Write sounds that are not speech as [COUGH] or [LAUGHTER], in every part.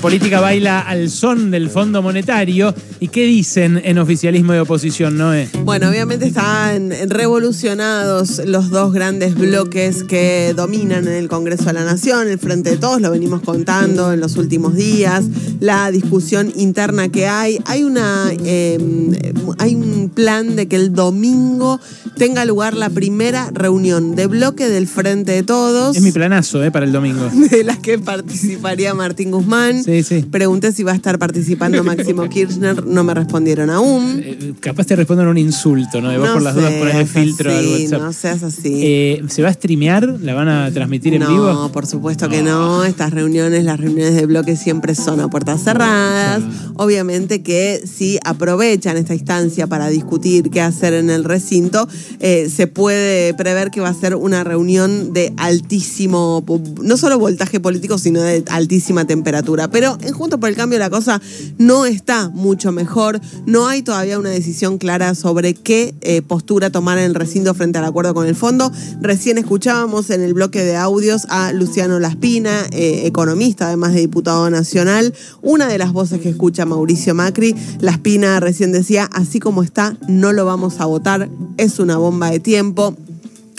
La política baila al son del Fondo Monetario. ¿Y qué dicen en oficialismo de oposición, Noé? Bueno, obviamente están revolucionados los dos grandes bloques que dominan en el Congreso de la Nación, el Frente de Todos, lo venimos contando en los últimos días, la discusión interna que hay. Hay, una, em, hay un plan de que el domingo tenga lugar la primera reunión de bloque del Frente de Todos. Es mi planazo, ¿eh? Para el domingo. [LAUGHS] De las que participaría Martín Guzmán. Sí, sí. Pregunté si va a estar participando Máximo Kirchner, no me respondieron aún. Eh, capaz te responden un insulto, ¿no? De vos No por las dudas pones el filtro al así, WhatsApp. No seas así. Eh, ¿Se va a streamear? ¿La van a transmitir en no, vivo? por supuesto que no. Estas reuniones, las reuniones de bloque siempre son a puertas cerradas. Obviamente que si aprovechan esta instancia para discutir qué hacer en el recinto, eh, se puede prever que va a ser una reunión de altísimo, no solo voltaje político, sino de altísima temperatura. Pero en Juntos por el Cambio la cosa no está mucho mejor. No hay todavía una decisión clara sobre qué eh, postura tomar en el recinto frente al acuerdo con el fondo. Recién escuchábamos en el bloque de audios a Luciano Laspina, eh, economista, además de diputado nacional, una de las voces que escucha Mauricio Macri. Laspina recién decía, así como está, no lo vamos a votar, es una bomba de tiempo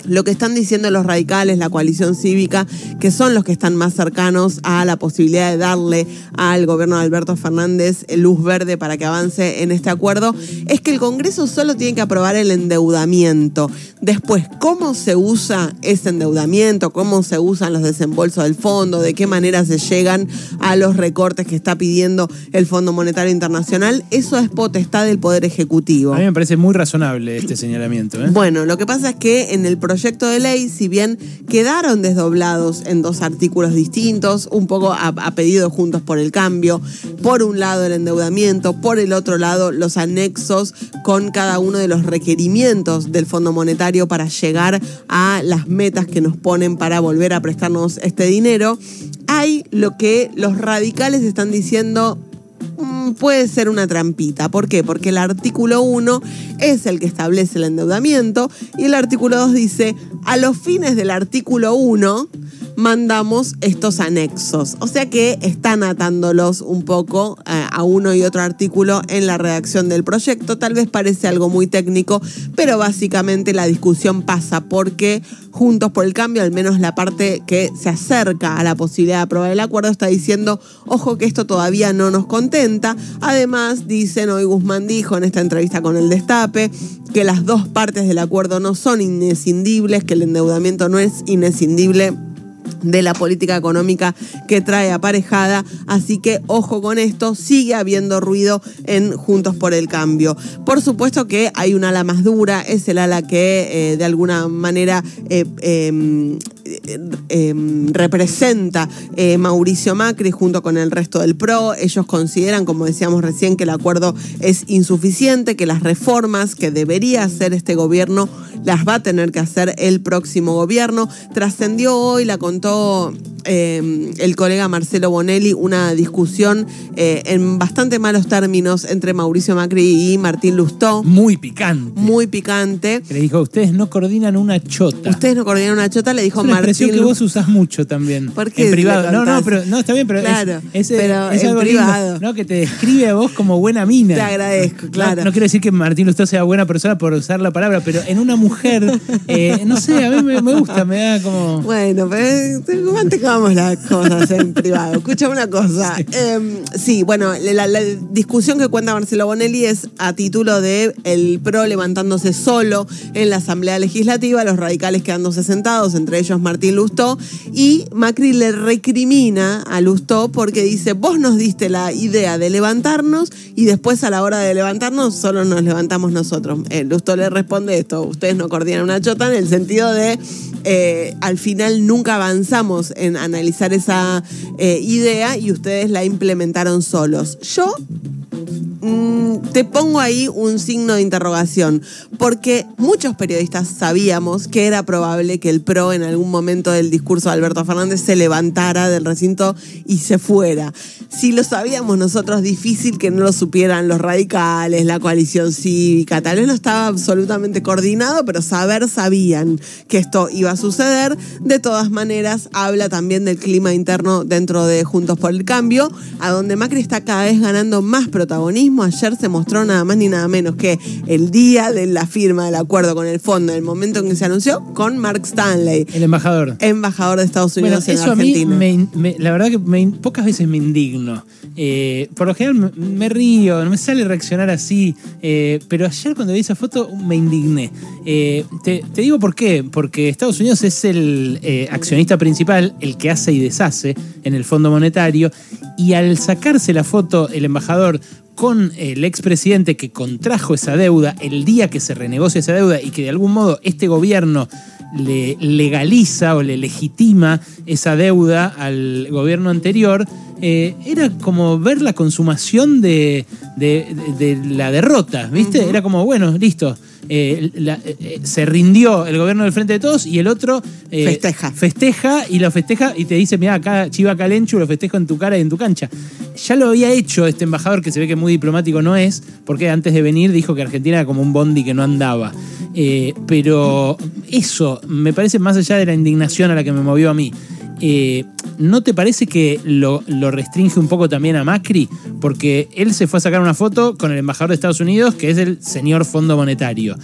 lo que están diciendo los radicales, la coalición cívica, que son los que están más cercanos a la posibilidad de darle al gobierno de Alberto Fernández luz verde para que avance en este acuerdo, es que el Congreso solo tiene que aprobar el endeudamiento. Después, cómo se usa ese endeudamiento, cómo se usan los desembolsos del fondo, de qué manera se llegan a los recortes que está pidiendo el Fondo Monetario Internacional, eso es potestad del Poder Ejecutivo. A mí me parece muy razonable este señalamiento. ¿eh? Bueno, lo que pasa es que en el proyecto de ley, si bien quedaron desdoblados en dos artículos distintos, un poco a, pedido juntos por el cambio, por un lado el endeudamiento, por el otro lado los anexos con cada uno de los requerimientos del Fondo Monetario para llegar a las metas que nos ponen para volver a prestarnos este dinero, hay lo que los radicales están diciendo puede ser una trampita. ¿Por qué? Porque el artículo 1 es el que establece el endeudamiento y el artículo 2 dice, a los fines del artículo 1 mandamos estos anexos. O sea que están atándolos un poco eh, a uno y otro artículo en la redacción del proyecto. Tal vez parece algo muy técnico, pero básicamente la discusión pasa porque Juntos por el Cambio, al menos la parte que se acerca a la posibilidad de aprobar el acuerdo, está diciendo, ojo que esto todavía no nos contenta. Además, dicen, hoy Guzmán dijo en esta entrevista con el Destape, que las dos partes del acuerdo no son inescindibles, que el endeudamiento no es inescindible de la política económica que trae aparejada. Así que ojo con esto, sigue habiendo ruido en Juntos por el Cambio. Por supuesto que hay un ala más dura, es el ala que eh, de alguna manera eh, eh, representa Mauricio Macri junto con el resto del PRO. Ellos consideran, como decíamos recién, que el acuerdo es insuficiente, que las reformas que debería hacer este gobierno las va a tener que hacer el próximo gobierno. Trascendió hoy, la contó eh, el colega Marcelo Bonelli, una discusión eh, en bastante malos términos entre Mauricio Macri y Martín Lustó. Muy picante. Muy picante. Le dijo, ustedes no coordinan una chota. Ustedes no coordinan una chota, le dijo es una Martín que vos usás mucho también. ¿Por qué En privado. No, no, pero no, está bien, pero Claro, es, es- pero es algo lindo, privado. ¿no? Que te describe a vos como buena mina. Te agradezco, No- claro. No, quiero decir que Martín Lustó sea buena persona por usar la palabra, pero en una mujer, eh, no sé, a mí me, me gusta, me da como. Bueno, pero mantengamos las cosas en [LAUGHS] privado. Escucha una cosa. Eh, sí, bueno, la, la discusión que cuenta Marcelo Bonelli es a título de el PRO levantándose solo en la Asamblea Legislativa, los radicales quedándose sentados, entre ellos Martín Lustó, y Macri le recrimina a Lustó porque dice, vos nos diste la idea de levantarnos y después a la hora de levantarnos solo nos levantamos nosotros. Eh, Lustó le responde esto, ustedes no coordinan una chota en el sentido de eh, al final nunca avanzamos en analizar esa eh, idea y ustedes la implementaron solos. Yo mm, te pongo ahí un signo de interrogación, porque muchos periodistas sabíamos que era probable que el PRO en algún momento del discurso de Alberto Fernández se levantara del recinto y se fuera. Si lo sabíamos nosotros, difícil que no lo supieran los radicales, la coalición cívica, tal vez no estaba absolutamente coordinado, pero saber sabían que esto iba a suceder. De todas maneras, habla también del clima interno dentro de Juntos por el Cambio, a donde Macri está cada vez ganando más protagonismo. Ayer se mostró nada más ni nada menos que el día de la firma del acuerdo con el fondo, el momento en que se anunció, con Mark Stanley. El embajador. Embajador de Estados Unidos bueno, en eso Argentina. A mí me, la verdad que me, pocas veces me indigno. Eh, por lo general me, río, no me sale reaccionar así. Eh, pero ayer cuando vi esa foto me indigné. Eh, te, te, digo por qué. Porque Estados Unidos es el accionista principal, el que hace y deshace en el Fondo Monetario. Y al sacarse la foto el embajador con el expresidente que contrajo esa deuda el día que se renegocia esa deuda y que de algún modo este gobierno le legaliza o le legitima esa deuda al gobierno anterior, eh, era como ver la consumación de, la derrota, ¿viste? Era como, bueno, listo. Eh, eh, se rindió el gobierno del Frente de Todos y el otro festeja. Festeja y lo festeja y te dice, mira, acá Chiva Calenchu lo festejo en tu cara y en tu cancha. Ya lo había hecho este embajador, que se ve que muy diplomático no es, porque antes de venir dijo que Argentina era como un bondi que no andaba. pero eso me parece más allá de la indignación a la que me movió a mí. Eh, ¿no te parece que lo, restringe un poco también a Macri? Porque él se fue a sacar una foto con el embajador de Estados Unidos, que es el señor Fondo Monetario.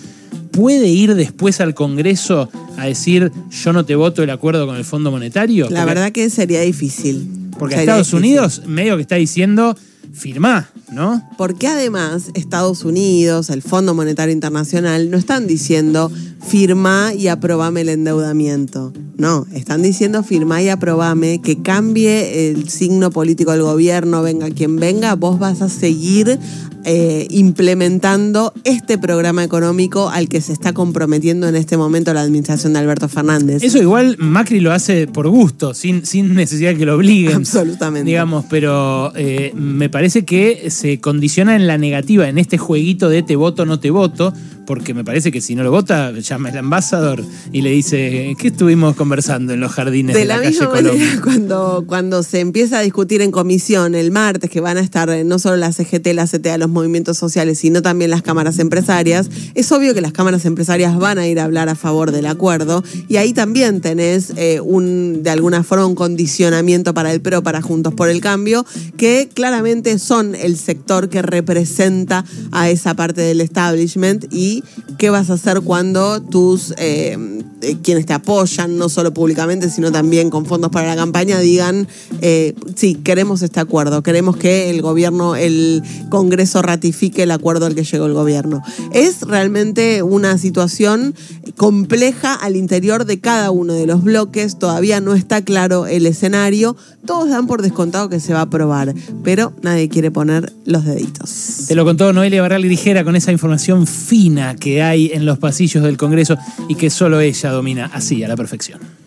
¿Puede ir después al Congreso a decir yo no te voto el acuerdo con el Fondo Monetario? La verdad que sería difícil. Porque Estados Unidos medio que está diciendo firmá, ¿no? Porque además Estados Unidos, el Fondo Monetario Internacional, no están diciendo firma y aprobame el endeudamiento. No, están diciendo firma y aprobame, que cambie el signo político del gobierno, venga quien venga, vos vas a seguir eh, implementando este programa económico al que se está comprometiendo en este momento la administración de Alberto Fernández. Eso igual Macri lo hace por gusto, sin, sin necesidad de que lo obliguen. Absolutamente. Digamos, pero eh, me parece que se condiciona en la negativa, en este jueguito de te voto, no te voto, porque me parece que si no lo vota, llama el ambasador y le dice, ¿qué estuvimos conversando en los jardines de, la, calle Colombia? [LAUGHS] Cuando, cuando se empieza a discutir en comisión el martes, que van a estar eh, no solo la CGT, la CTA, los movimientos sociales, sino también las cámaras empresarias, es obvio que las cámaras empresarias van a ir a hablar a favor del acuerdo y ahí también tenés eh, un, de alguna forma un condicionamiento para el PRO, para Juntos por el Cambio, que claramente son el sector que representa a esa parte del establishment y qué vas a hacer cuando tus eh, eh, quienes te apoyan, no solo públicamente, sino también con fondos para la campaña, digan, eh, sí, queremos este acuerdo, queremos que el gobierno, el Congreso ratifique el acuerdo al que llegó el gobierno. Es realmente una situación compleja al interior de cada uno de los bloques, todavía no está claro el escenario, todos dan por descontado que se va a aprobar, pero nadie quiere poner los deditos. Te lo contó Noelia Barral y Dijera con esa información fina que hay en los pasillos del Congreso y que solo ella domina así a la perfección.